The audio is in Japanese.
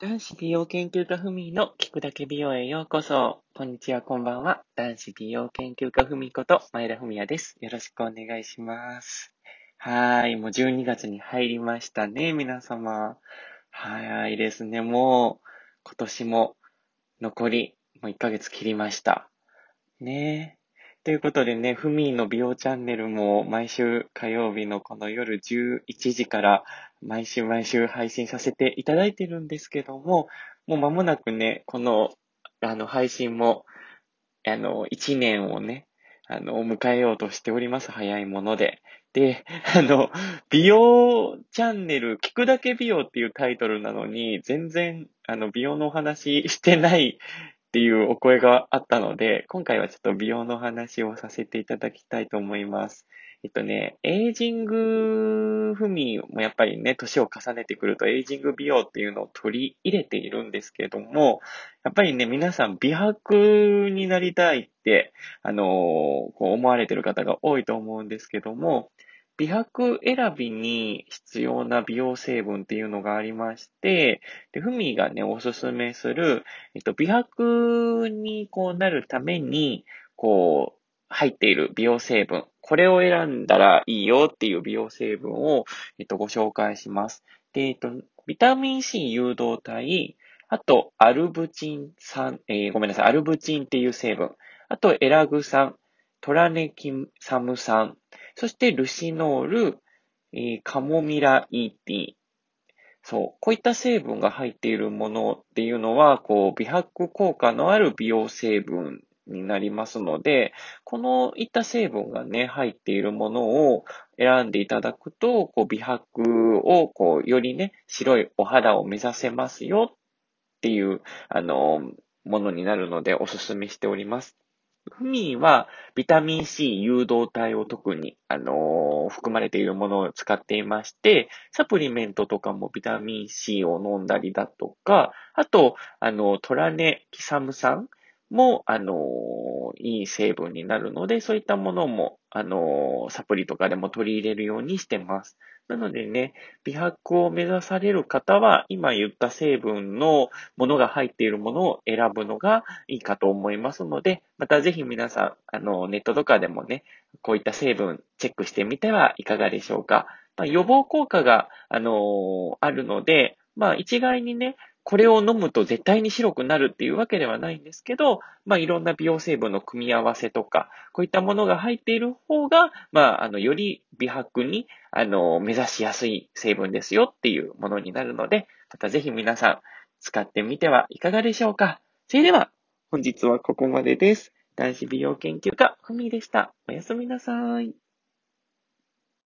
男子美容研究家ふみの聞くだけ美容へようこそ。こんにちは、こんばんは。男子美容研究家ふみこと前田ふみやです。よろしくお願いします。はーい、もう12月に入りましたね、皆様。早いですね、もう今年も残りもう1ヶ月切りました。ねえということでね、ふみの美容チャンネルも毎週火曜日のこの夜11時から毎週毎週配信させていただいてるんですけども、もう間もなくね、この、あの、配信も、あの、1年をね、あの、迎えようとしております。早いもので。で、あの、美容チャンネル、聞くだけ美容っていうタイトルなのに、全然、あの、美容のお話してないっていうお声があったので、今回はちょっと美容の話をさせていただきたいと思います。えっとね、エイジング踏みもやっぱりね、年を重ねてくるとエイジング美容っていうのを取り入れているんですけども、やっぱりね、皆さん美白になりたいって、あのー、こう思われてる方が多いと思うんですけども、美白選びに必要な美容成分っていうのがありまして、で、ふみがね、おすすめする、えっと、美白にこうなるために、こう、入っている美容成分、これを選んだらいいよっていう美容成分を、えっと、ご紹介します。で、えっと、ビタミン C 誘導体、あと、アルブチン酸、えー、ごめんなさい、アルブチンっていう成分、あと、エラグ酸、トラネキサム酸、そしてルシノール、えー、カモミラ ET。そう。こういった成分が入っているものっていうのは、こう、美白効果のある美容成分になりますので、このいった成分がね、入っているものを選んでいただくと、こう、美白を、こう、よりね、白いお肌を目指せますよっていう、あの、ものになるのでお勧めしております。フミはビタミン C 誘導体を特に、あのー、含まれているものを使っていまして、サプリメントとかもビタミン C を飲んだりだとか、あと、あの、トラネキサム酸も、あのー、いい成分になるので、そういったものも、あのー、サプリとかでも取り入れるようにしてます。なのでね、美白を目指される方は、今言った成分のものが入っているものを選ぶのがいいかと思いますので、またぜひ皆さん、あの、ネットとかでもね、こういった成分チェックしてみてはいかがでしょうか。まあ、予防効果が、あのー、あるので、まあ、一概にね、これを飲むと絶対に白くなるっていうわけではないんですけど、まあ、いろんな美容成分の組み合わせとか、こういったものが入っている方が、まあ、あの、より美白に、あの、目指しやすい成分ですよっていうものになるので、またぜひ皆さん使ってみてはいかがでしょうか。それでは、本日はここまでです。男子美容研究家、ふみでした。おやすみなさい。